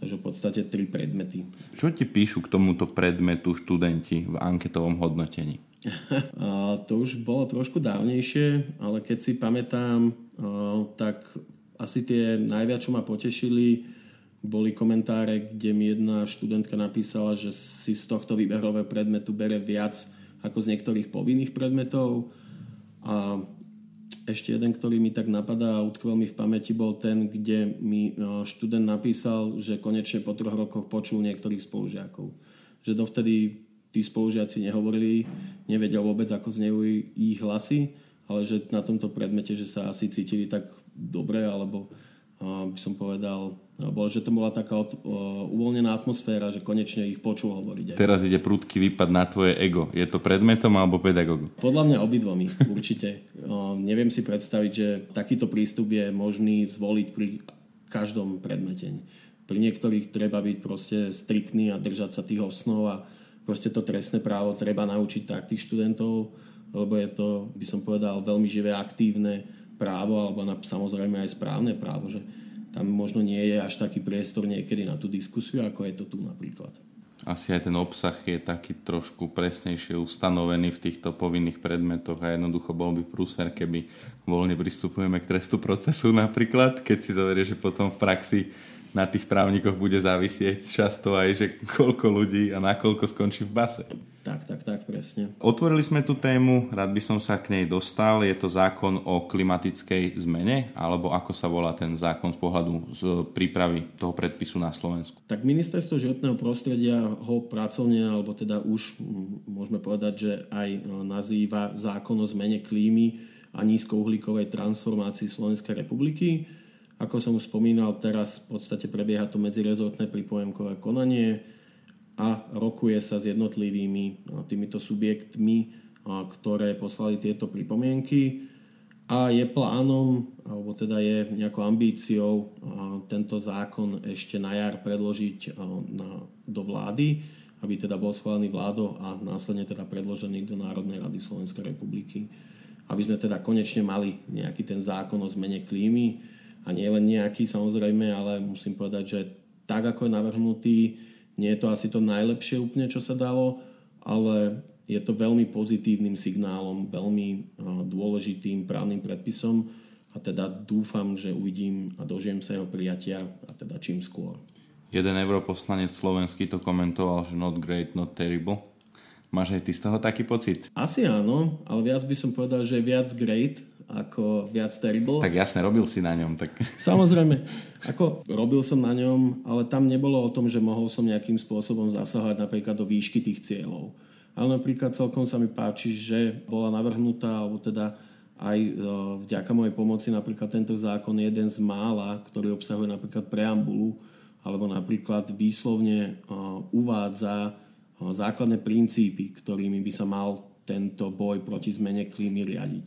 Takže v podstate tri predmety. Čo ti píšu k tomuto predmetu študenti v anketovom hodnotení? to už bolo trošku dávnejšie, ale keď si pamätám, tak asi tie najviac, čo ma potešili, boli komentáre, kde mi jedna študentka napísala, že si z tohto výberového predmetu bere viac ako z niektorých povinných predmetov. A ešte jeden, ktorý mi tak napadá a utkvel mi v pamäti, bol ten, kde mi e, študent napísal, že konečne po troch rokoch počul niektorých spolužiakov. Že dovtedy tí spolužiaci nehovorili, nevedel vôbec, ako znejú ich hlasy, ale že na tomto predmete, že sa asi cítili tak dobre, alebo by som povedal, bol, že to bola taká od, uh, uvoľnená atmosféra, že konečne ich počul hovoriť. Aj. Teraz ide prúdky výpad na tvoje ego. Je to predmetom alebo pedagógu? Podľa mňa obidvomi, určite. Uh, neviem si predstaviť, že takýto prístup je možný zvoliť pri každom predmete. Pri niektorých treba byť proste striktný a držať sa tých osnov a proste to trestné právo treba naučiť tak tých študentov, lebo je to, by som povedal, veľmi živé, aktívne právo alebo na, samozrejme aj správne právo, že tam možno nie je až taký priestor niekedy na tú diskusiu, ako je to tu napríklad. Asi aj ten obsah je taký trošku presnejšie ustanovený v týchto povinných predmetoch a jednoducho bol by prúser, keby voľne pristupujeme k trestu procesu napríklad, keď si zoverie, že potom v praxi na tých právnikoch bude závisieť často aj, že koľko ľudí a nakoľko skončí v base. Tak, tak, tak, presne. Otvorili sme tú tému, rád by som sa k nej dostal. Je to zákon o klimatickej zmene, alebo ako sa volá ten zákon z pohľadu z prípravy toho predpisu na Slovensku? Tak ministerstvo životného prostredia ho pracovne, alebo teda už môžeme povedať, že aj e, nazýva zákon o zmene klímy a nízkouhlíkovej transformácii Slovenskej republiky ako som už spomínal, teraz v podstate prebieha to medzirezortné pripojemkové konanie a rokuje sa s jednotlivými týmito subjektmi, ktoré poslali tieto pripomienky a je plánom, alebo teda je nejakou ambíciou tento zákon ešte na jar predložiť do vlády, aby teda bol schválený vládou a následne teda predložený do Národnej rady Slovenskej republiky. Aby sme teda konečne mali nejaký ten zákon o zmene klímy, a nie len nejaký samozrejme, ale musím povedať, že tak ako je navrhnutý, nie je to asi to najlepšie úplne, čo sa dalo, ale je to veľmi pozitívnym signálom, veľmi dôležitým právnym predpisom a teda dúfam, že uvidím a dožijem sa jeho prijatia a teda čím skôr. Jeden europoslanec slovenský to komentoval, že not great, not terrible. Máš aj ty z toho taký pocit? Asi áno, ale viac by som povedal, že viac great ako viac terrible. Tak jasne, robil si na ňom. Tak... Samozrejme, ako robil som na ňom, ale tam nebolo o tom, že mohol som nejakým spôsobom zasahovať napríklad do výšky tých cieľov. Ale napríklad celkom sa mi páči, že bola navrhnutá, alebo teda aj e, vďaka mojej pomoci napríklad tento zákon je jeden z mála, ktorý obsahuje napríklad preambulu, alebo napríklad výslovne e, uvádza e, základné princípy, ktorými by sa mal tento boj proti zmene klímy riadiť.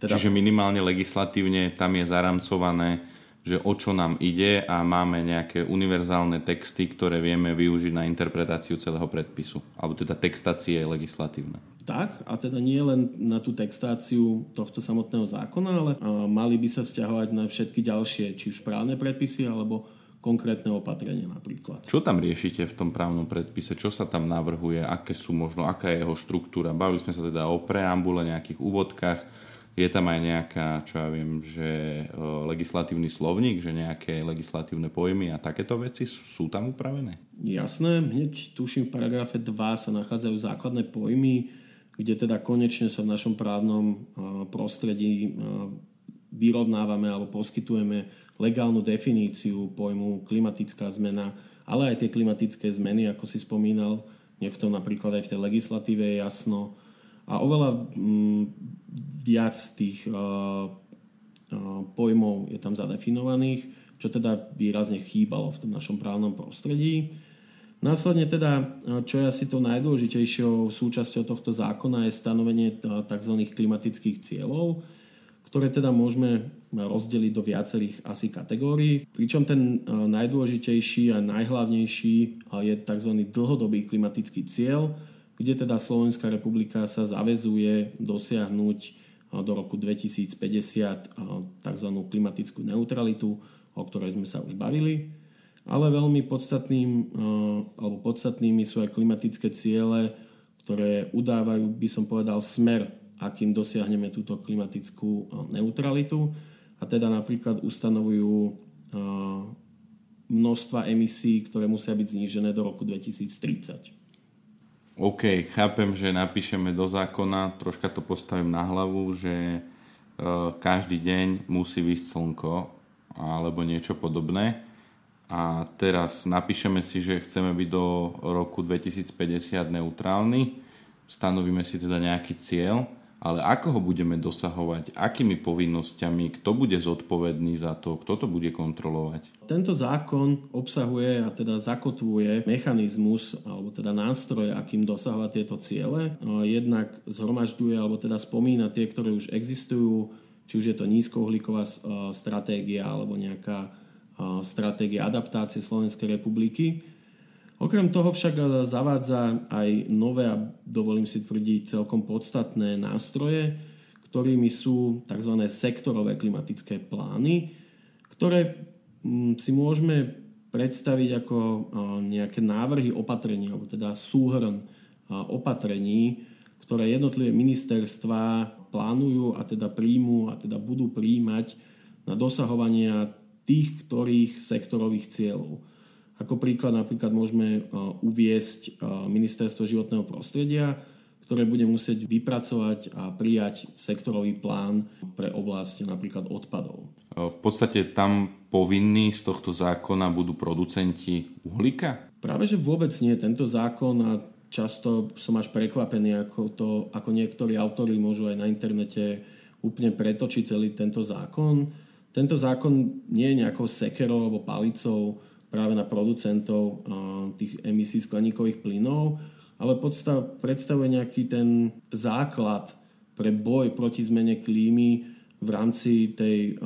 Teda... Čiže minimálne legislatívne tam je zaramcované, že o čo nám ide a máme nejaké univerzálne texty, ktoré vieme využiť na interpretáciu celého predpisu. Alebo teda textácie legislatívne. Tak, a teda nie len na tú textáciu tohto samotného zákona, ale mali by sa vzťahovať na všetky ďalšie, či už právne predpisy, alebo konkrétne opatrenia napríklad. Čo tam riešite v tom právnom predpise? Čo sa tam navrhuje? Aké sú možno, aká je jeho štruktúra? Bavili sme sa teda o preambule, nejakých úvodkách je tam aj nejaká, čo ja viem, že e, legislatívny slovník, že nejaké legislatívne pojmy a takéto veci sú tam upravené? Jasné, hneď tuším v paragrafe 2 sa nachádzajú základné pojmy, kde teda konečne sa v našom právnom e, prostredí e, vyrovnávame alebo poskytujeme legálnu definíciu pojmu klimatická zmena ale aj tie klimatické zmeny, ako si spomínal, nech to napríklad aj v tej legislatíve je jasno. A oveľa viac tých uh, uh, pojmov je tam zadefinovaných, čo teda výrazne chýbalo v tom našom právnom prostredí. Následne teda, čo je asi to najdôležitejšou súčasťou tohto zákona, je stanovenie tzv. klimatických cieľov, ktoré teda môžeme rozdeliť do viacerých asi kategórií. Pričom ten najdôležitejší a najhlavnejší je tzv. dlhodobý klimatický cieľ, kde teda Slovenská republika sa zavezuje dosiahnuť do roku 2050 tzv. klimatickú neutralitu, o ktorej sme sa už bavili ale veľmi podstatným, alebo podstatnými sú aj klimatické ciele, ktoré udávajú, by som povedal, smer, akým dosiahneme túto klimatickú neutralitu. A teda napríklad ustanovujú množstva emisí, ktoré musia byť znížené do roku 2030. OK, chápem, že napíšeme do zákona, troška to postavím na hlavu, že každý deň musí vysť slnko alebo niečo podobné. A teraz napíšeme si, že chceme byť do roku 2050 neutrálny, stanovíme si teda nejaký cieľ, ale ako ho budeme dosahovať, akými povinnosťami, kto bude zodpovedný za to, kto to bude kontrolovať? Tento zákon obsahuje a teda zakotvuje mechanizmus alebo teda nástroje, akým dosahovať tieto ciele. Jednak zhromažďuje alebo teda spomína tie, ktoré už existujú, či už je to nízkouhlíková stratégia alebo nejaká stratégie adaptácie Slovenskej republiky. Okrem toho však zavádza aj nové a dovolím si tvrdiť celkom podstatné nástroje, ktorými sú tzv. sektorové klimatické plány, ktoré mm, si môžeme predstaviť ako nejaké návrhy opatrení, alebo teda súhrn opatrení, ktoré jednotlivé ministerstva plánujú a teda príjmu a teda budú príjmať na dosahovanie tých ktorých sektorových cieľov. Ako príklad napríklad môžeme uviesť Ministerstvo životného prostredia, ktoré bude musieť vypracovať a prijať sektorový plán pre oblasť napríklad odpadov. V podstate tam povinní z tohto zákona budú producenti uhlíka? Práve, že vôbec nie. Tento zákon a často som až prekvapený, ako, to, ako niektorí autori môžu aj na internete úplne pretočiť celý tento zákon tento zákon nie je nejakou sekerou alebo palicou práve na producentov tých emisí skleníkových plynov, ale predstavuje nejaký ten základ pre boj proti zmene klímy v rámci tej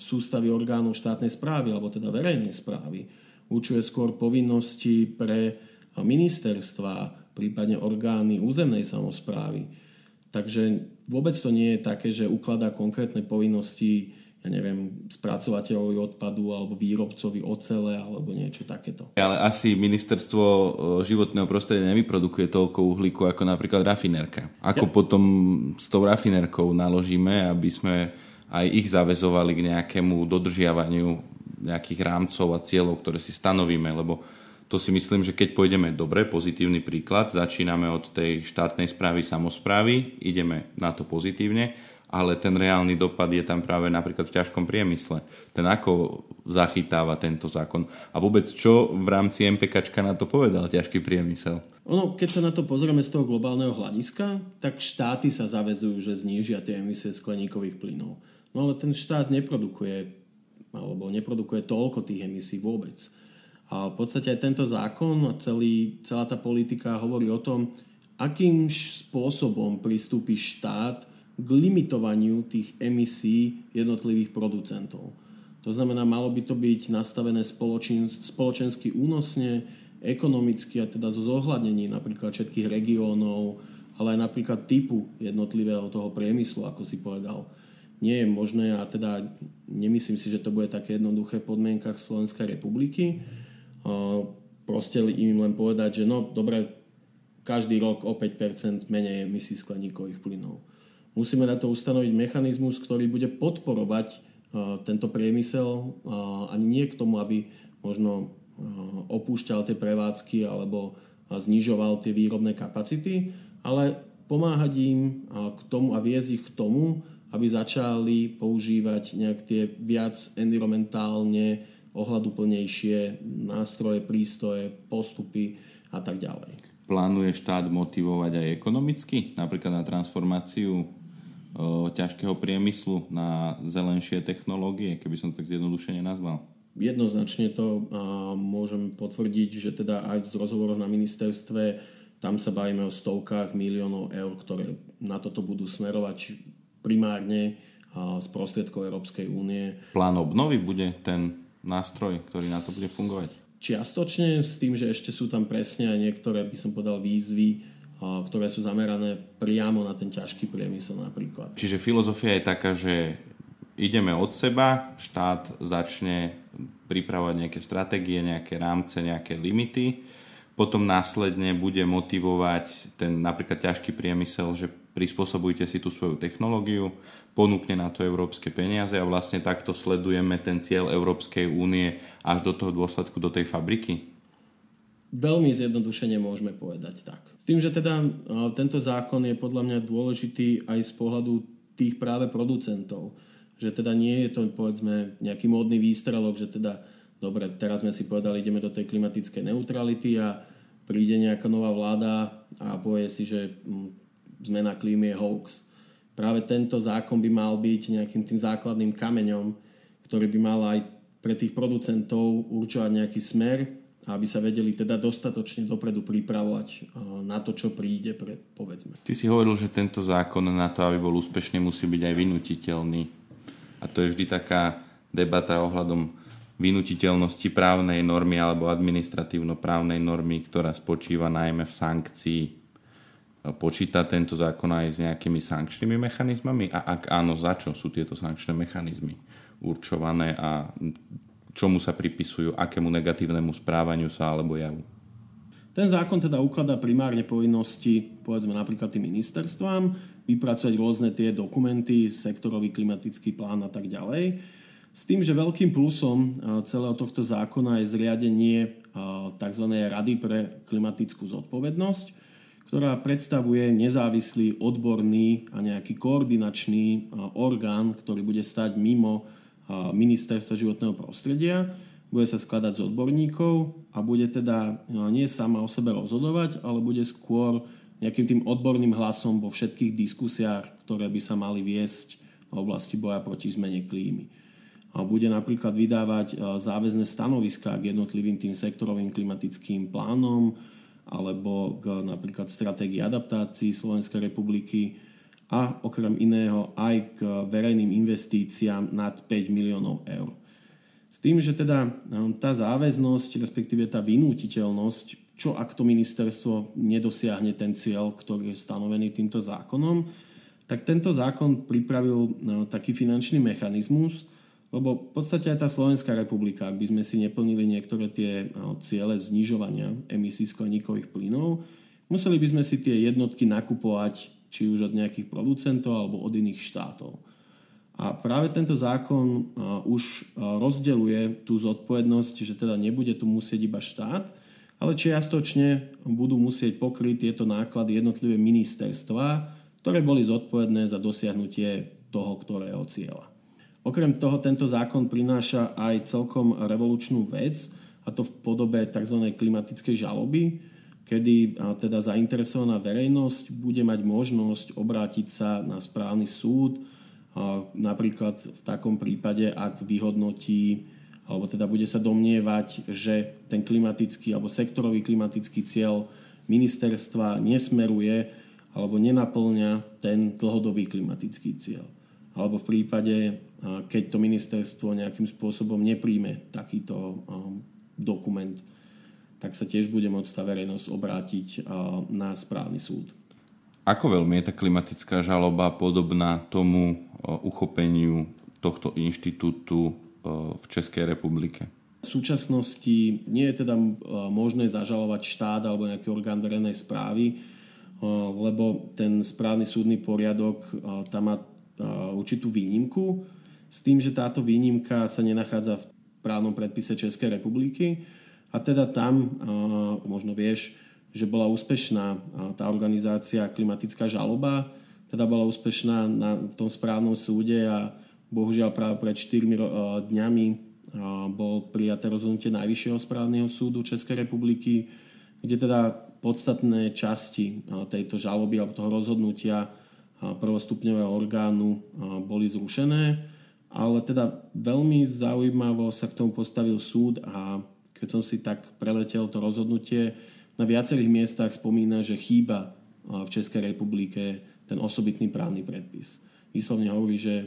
sústavy orgánov štátnej správy, alebo teda verejnej správy. Učuje skôr povinnosti pre ministerstva, prípadne orgány územnej samozprávy. Takže vôbec to nie je také, že ukladá konkrétne povinnosti ja neviem, spracovateľovi odpadu alebo výrobcovi ocele alebo niečo takéto. Ale asi ministerstvo e, životného prostredia nevyprodukuje toľko uhlíku ako napríklad rafinérka. Ako ja. potom s tou rafinérkou naložíme, aby sme aj ich zavezovali k nejakému dodržiavaniu nejakých rámcov a cieľov, ktoré si stanovíme, lebo to si myslím, že keď pôjdeme dobre, pozitívny príklad, začíname od tej štátnej správy, samozprávy, ideme na to pozitívne ale ten reálny dopad je tam práve napríklad v ťažkom priemysle. Ten ako zachytáva tento zákon a vôbec čo v rámci MPKčka na to povedal ťažký priemysel? Ono, keď sa na to pozrieme z toho globálneho hľadiska, tak štáty sa zavedzujú, že znížia tie emisie skleníkových plynov. No ale ten štát neprodukuje alebo neprodukuje toľko tých emisí vôbec. A v podstate aj tento zákon a celý, celá tá politika hovorí o tom, akým spôsobom pristúpi štát k limitovaniu tých emisí jednotlivých producentov. To znamená, malo by to byť nastavené spoločen, spoločensky únosne, ekonomicky a teda zo zohľadnení napríklad všetkých regiónov, ale aj napríklad typu jednotlivého toho priemyslu, ako si povedal. Nie je možné a teda nemyslím si, že to bude také jednoduché v podmienkach Slovenskej republiky. Proste im len povedať, že no dobre, každý rok o 5% menej emisí skleníkových plynov Musíme na to ustanoviť mechanizmus, ktorý bude podporovať e, tento priemysel ani nie k tomu, aby možno e, opúšťal tie prevádzky alebo znižoval tie výrobné kapacity, ale pomáhať im k tomu a viesť ich k tomu, aby začali používať nejak tie viac environmentálne ohľaduplnejšie nástroje, prístroje, postupy a tak ďalej. Plánuje štát motivovať aj ekonomicky, napríklad na transformáciu ťažkého priemyslu na zelenšie technológie, keby som to tak zjednodušene nazval? Jednoznačne to môžem potvrdiť, že teda aj z rozhovorov na ministerstve tam sa bavíme o stovkách miliónov eur, ktoré na toto budú smerovať primárne z prostriedkov Európskej únie. Plán obnovy bude ten nástroj, ktorý na to bude fungovať? Čiastočne s tým, že ešte sú tam presne aj niektoré, by som povedal, výzvy, ktoré sú zamerané priamo na ten ťažký priemysel napríklad. Čiže filozofia je taká, že ideme od seba, štát začne pripravovať nejaké stratégie, nejaké rámce, nejaké limity potom následne bude motivovať ten napríklad ťažký priemysel, že prispôsobujte si tú svoju technológiu, ponúkne na to európske peniaze a vlastne takto sledujeme ten cieľ Európskej únie až do toho dôsledku, do tej fabriky? Veľmi zjednodušene môžeme povedať tak. S tým, že teda tento zákon je podľa mňa dôležitý aj z pohľadu tých práve producentov. Že teda nie je to povedzme nejaký módny výstrelok, že teda dobre, teraz sme si povedali, ideme do tej klimatickej neutrality a príde nejaká nová vláda a povie si, že mm, zmena klímy je hoax. Práve tento zákon by mal byť nejakým tým základným kameňom, ktorý by mal aj pre tých producentov určovať nejaký smer, aby sa vedeli teda dostatočne dopredu pripravovať na to, čo príde, pre, povedzme. Ty si hovoril, že tento zákon na to, aby bol úspešný, musí byť aj vynutiteľný. A to je vždy taká debata ohľadom vynutiteľnosti právnej normy alebo administratívno-právnej normy, ktorá spočíva najmä v sankcii. Počíta tento zákon aj s nejakými sankčnými mechanizmami? A ak áno, za čo sú tieto sankčné mechanizmy určované a čomu sa pripisujú, akému negatívnemu správaniu sa alebo javu? Ten zákon teda ukladá primárne povinnosti, povedzme napríklad tým ministerstvám, vypracovať rôzne tie dokumenty, sektorový klimatický plán a tak ďalej s tým, že veľkým plusom eh, celého tohto zákona je zriadenie eh, tzv. Rady pre klimatickú zodpovednosť, ktorá predstavuje nezávislý, odborný a nejaký koordinačný eh, orgán, ktorý bude stať mimo ministerstva životného prostredia. Bude sa skladať z odborníkov a bude teda nie sama o sebe rozhodovať, ale bude skôr nejakým tým odborným hlasom vo všetkých diskusiách, ktoré by sa mali viesť v oblasti boja proti zmene klímy bude napríklad vydávať e, záväzne stanoviska k jednotlivým tým sektorovým klimatickým plánom alebo k napríklad stratégii adaptácií Slovenskej republiky a okrem iného aj k verejným investíciám nad 5 miliónov eur. S tým, že teda e, tá záväznosť, respektíve tá vynútiteľnosť, čo ak to ministerstvo nedosiahne ten cieľ, ktorý je stanovený týmto zákonom, tak tento zákon pripravil e, taký finančný mechanizmus, lebo v podstate aj tá Slovenská republika, ak by sme si neplnili niektoré tie no, ciele znižovania emisí skleníkových plynov, museli by sme si tie jednotky nakupovať či už od nejakých producentov alebo od iných štátov. A práve tento zákon už rozdeluje tú zodpovednosť, že teda nebude tu musieť iba štát, ale čiastočne budú musieť pokryť tieto náklady jednotlivé ministerstva, ktoré boli zodpovedné za dosiahnutie toho, ktorého cieľa. Okrem toho tento zákon prináša aj celkom revolučnú vec, a to v podobe tzv. klimatickej žaloby, kedy teda zainteresovaná verejnosť bude mať možnosť obrátiť sa na správny súd, napríklad v takom prípade, ak vyhodnotí alebo teda bude sa domnievať, že ten klimatický alebo sektorový klimatický cieľ ministerstva nesmeruje alebo nenaplňa ten dlhodobý klimatický cieľ. Alebo v prípade, keď to ministerstvo nejakým spôsobom nepríjme takýto dokument, tak sa tiež bude môcť tá verejnosť obrátiť na správny súd. Ako veľmi je tá klimatická žaloba podobná tomu uchopeniu tohto inštitútu v Českej republike? V súčasnosti nie je teda možné zažalovať štát alebo nejaký orgán verejnej správy, lebo ten správny súdny poriadok tam má určitú výnimku, s tým, že táto výnimka sa nenachádza v právnom predpise Českej republiky a teda tam možno vieš, že bola úspešná tá organizácia klimatická žaloba, teda bola úspešná na tom správnom súde a bohužiaľ práve pred 4 dňami bol prijaté rozhodnutie Najvyššieho správneho súdu Českej republiky, kde teda podstatné časti tejto žaloby alebo toho rozhodnutia prvostupňového orgánu boli zrušené, ale teda veľmi zaujímavo sa k tomu postavil súd a keď som si tak preletel to rozhodnutie, na viacerých miestach spomína, že chýba v Českej republike ten osobitný právny predpis. Výslovne hovorí, že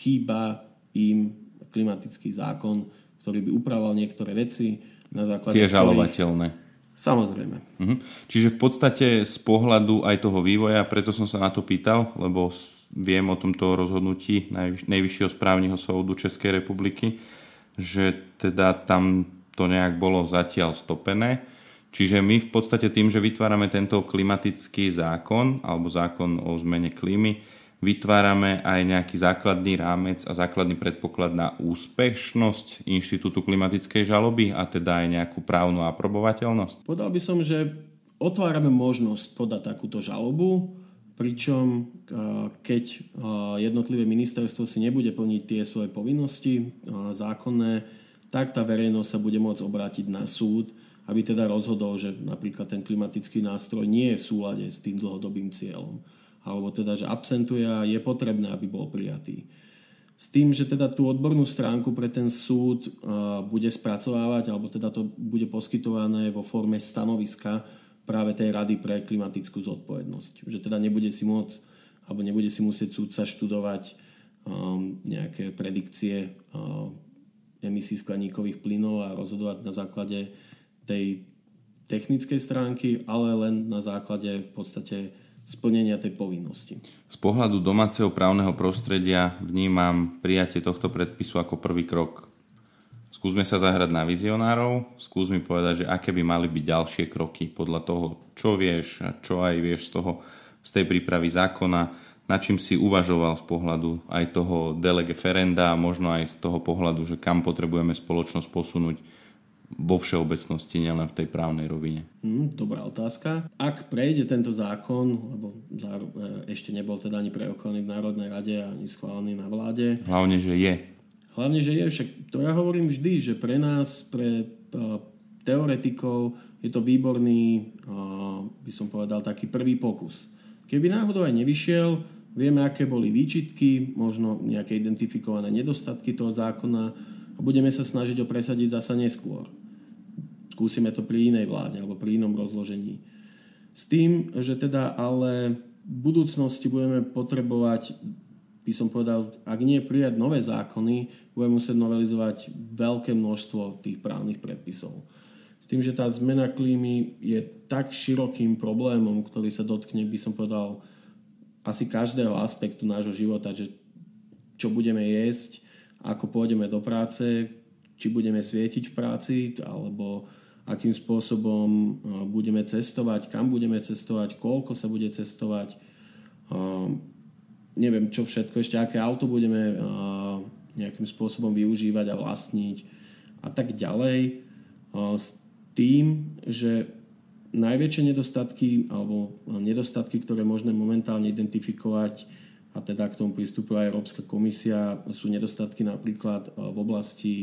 chýba im klimatický zákon, ktorý by upravoval niektoré veci na základe Tie žalovateľné. Ktorých... Samozrejme. Mhm. Čiže v podstate z pohľadu aj toho vývoja, preto som sa na to pýtal, lebo viem o tomto rozhodnutí Najvyššieho správneho súdu Českej republiky, že teda tam to nejak bolo zatiaľ stopené. Čiže my v podstate tým, že vytvárame tento klimatický zákon alebo zákon o zmene klímy, vytvárame aj nejaký základný rámec a základný predpoklad na úspešnosť Inštitútu klimatickej žaloby a teda aj nejakú právnu aprobovateľnosť? Podal by som, že otvárame možnosť podať takúto žalobu, pričom keď jednotlivé ministerstvo si nebude plniť tie svoje povinnosti zákonné, tak tá verejnosť sa bude môcť obrátiť na súd, aby teda rozhodol, že napríklad ten klimatický nástroj nie je v súlade s tým dlhodobým cieľom alebo teda, že absentuje a je potrebné, aby bol prijatý. S tým, že teda tú odbornú stránku pre ten súd bude spracovávať, alebo teda to bude poskytované vo forme stanoviska práve tej Rady pre klimatickú zodpovednosť. Že teda nebude si môcť, alebo nebude si musieť súdca študovať um, nejaké predikcie um, emisí skleníkových plynov a rozhodovať na základe tej technickej stránky, ale len na základe v podstate splnenia tej povinnosti. Z pohľadu domáceho právneho prostredia vnímam prijatie tohto predpisu ako prvý krok. Skúsme sa zahrať na vizionárov, skús mi povedať, že aké by mali byť ďalšie kroky podľa toho, čo vieš a čo aj vieš z toho, z tej prípravy zákona, na čím si uvažoval z pohľadu aj toho delege ferenda a možno aj z toho pohľadu, že kam potrebujeme spoločnosť posunúť vo všeobecnosti, nielen v tej právnej rovine? Hmm, dobrá otázka. Ak prejde tento zákon, lebo e, ešte nebol teda ani prerokovaný v Národnej rade ani schválený na vláde. Hlavne, že je. Hlavne, že je. Však to ja hovorím vždy, že pre nás, pre e, teoretikov je to výborný, e, by som povedal, taký prvý pokus. Keby náhodou aj nevyšiel, vieme, aké boli výčitky, možno nejaké identifikované nedostatky toho zákona a budeme sa snažiť ho presadiť zasa neskôr skúsime to pri inej vláde alebo pri inom rozložení. S tým, že teda ale v budúcnosti budeme potrebovať, by som povedal, ak nie prijať nové zákony, budeme musieť novelizovať veľké množstvo tých právnych predpisov. S tým, že tá zmena klímy je tak širokým problémom, ktorý sa dotkne, by som povedal, asi každého aspektu nášho života, že čo budeme jesť, ako pôjdeme do práce, či budeme svietiť v práci, alebo akým spôsobom uh, budeme cestovať, kam budeme cestovať, koľko sa bude cestovať, uh, neviem čo všetko, ešte aké auto budeme uh, nejakým spôsobom využívať a vlastniť a tak ďalej. S tým, že najväčšie nedostatky alebo nedostatky, ktoré možné momentálne identifikovať a teda k tomu pristupuje aj Európska komisia, sú nedostatky napríklad v oblasti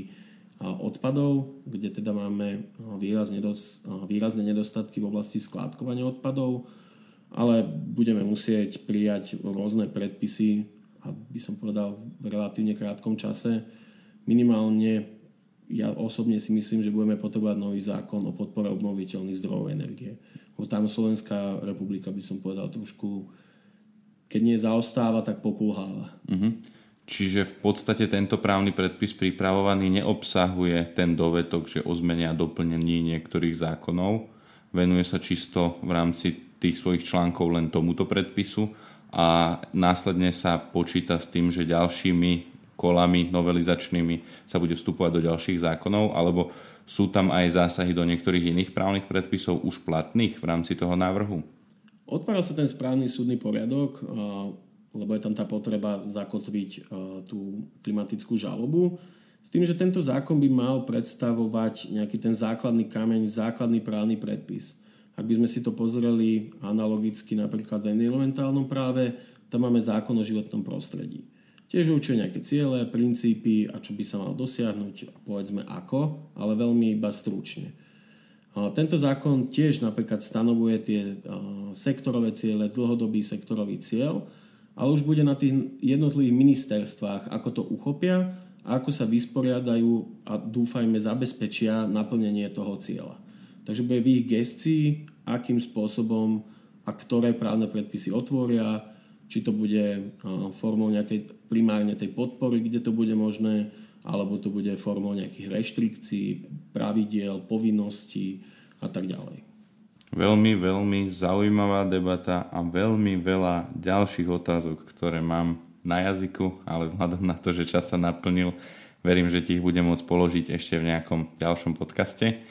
odpadov, kde teda máme výrazne, dos, výrazne nedostatky v oblasti skládkovania odpadov, ale budeme musieť prijať rôzne predpisy, a by som povedal v relatívne krátkom čase. Minimálne ja osobne si myslím, že budeme potrebovať nový zákon o podpore obnoviteľných zdrojov energie. Lebo tam Slovenská republika by som povedal trošku, keď nie zaostáva, tak pokulháva. Uh-huh. Čiže v podstate tento právny predpis pripravovaný neobsahuje ten dovetok, že o zmene a doplnení niektorých zákonov. Venuje sa čisto v rámci tých svojich článkov len tomuto predpisu a následne sa počíta s tým, že ďalšími kolami novelizačnými sa bude vstupovať do ďalších zákonov, alebo sú tam aj zásahy do niektorých iných právnych predpisov už platných v rámci toho návrhu? Otvára sa ten správny súdny poriadok lebo je tam tá potreba zakotviť tú klimatickú žalobu. S tým, že tento zákon by mal predstavovať nejaký ten základný kameň, základný právny predpis. Ak by sme si to pozreli analogicky napríklad v environmentálnom práve, tam máme zákon o životnom prostredí. Tiež určuje nejaké ciele, princípy a čo by sa mal dosiahnuť, povedzme ako, ale veľmi iba stručne. Tento zákon tiež napríklad stanovuje tie sektorové ciele, dlhodobý sektorový cieľ, ale už bude na tých jednotlivých ministerstvách, ako to uchopia a ako sa vysporiadajú a dúfajme zabezpečia naplnenie toho cieľa. Takže bude v ich gestii, akým spôsobom a ktoré právne predpisy otvoria, či to bude formou nejakej primárne tej podpory, kde to bude možné, alebo to bude formou nejakých reštrikcií, pravidiel, povinností a tak ďalej. Veľmi, veľmi zaujímavá debata a veľmi veľa ďalších otázok, ktoré mám na jazyku, ale vzhľadom na to, že čas sa naplnil, verím, že ti ich budem môcť položiť ešte v nejakom ďalšom podcaste.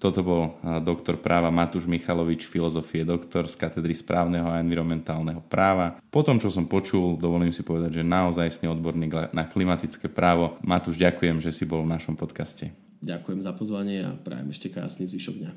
Toto bol doktor práva Matúš Michalovič, filozofie doktor z katedry správneho a environmentálneho práva. Po tom, čo som počul, dovolím si povedať, že naozaj odborník na klimatické právo. Matúš, ďakujem, že si bol v našom podcaste. Ďakujem za pozvanie a prajem ešte krásny zvyšok dňa.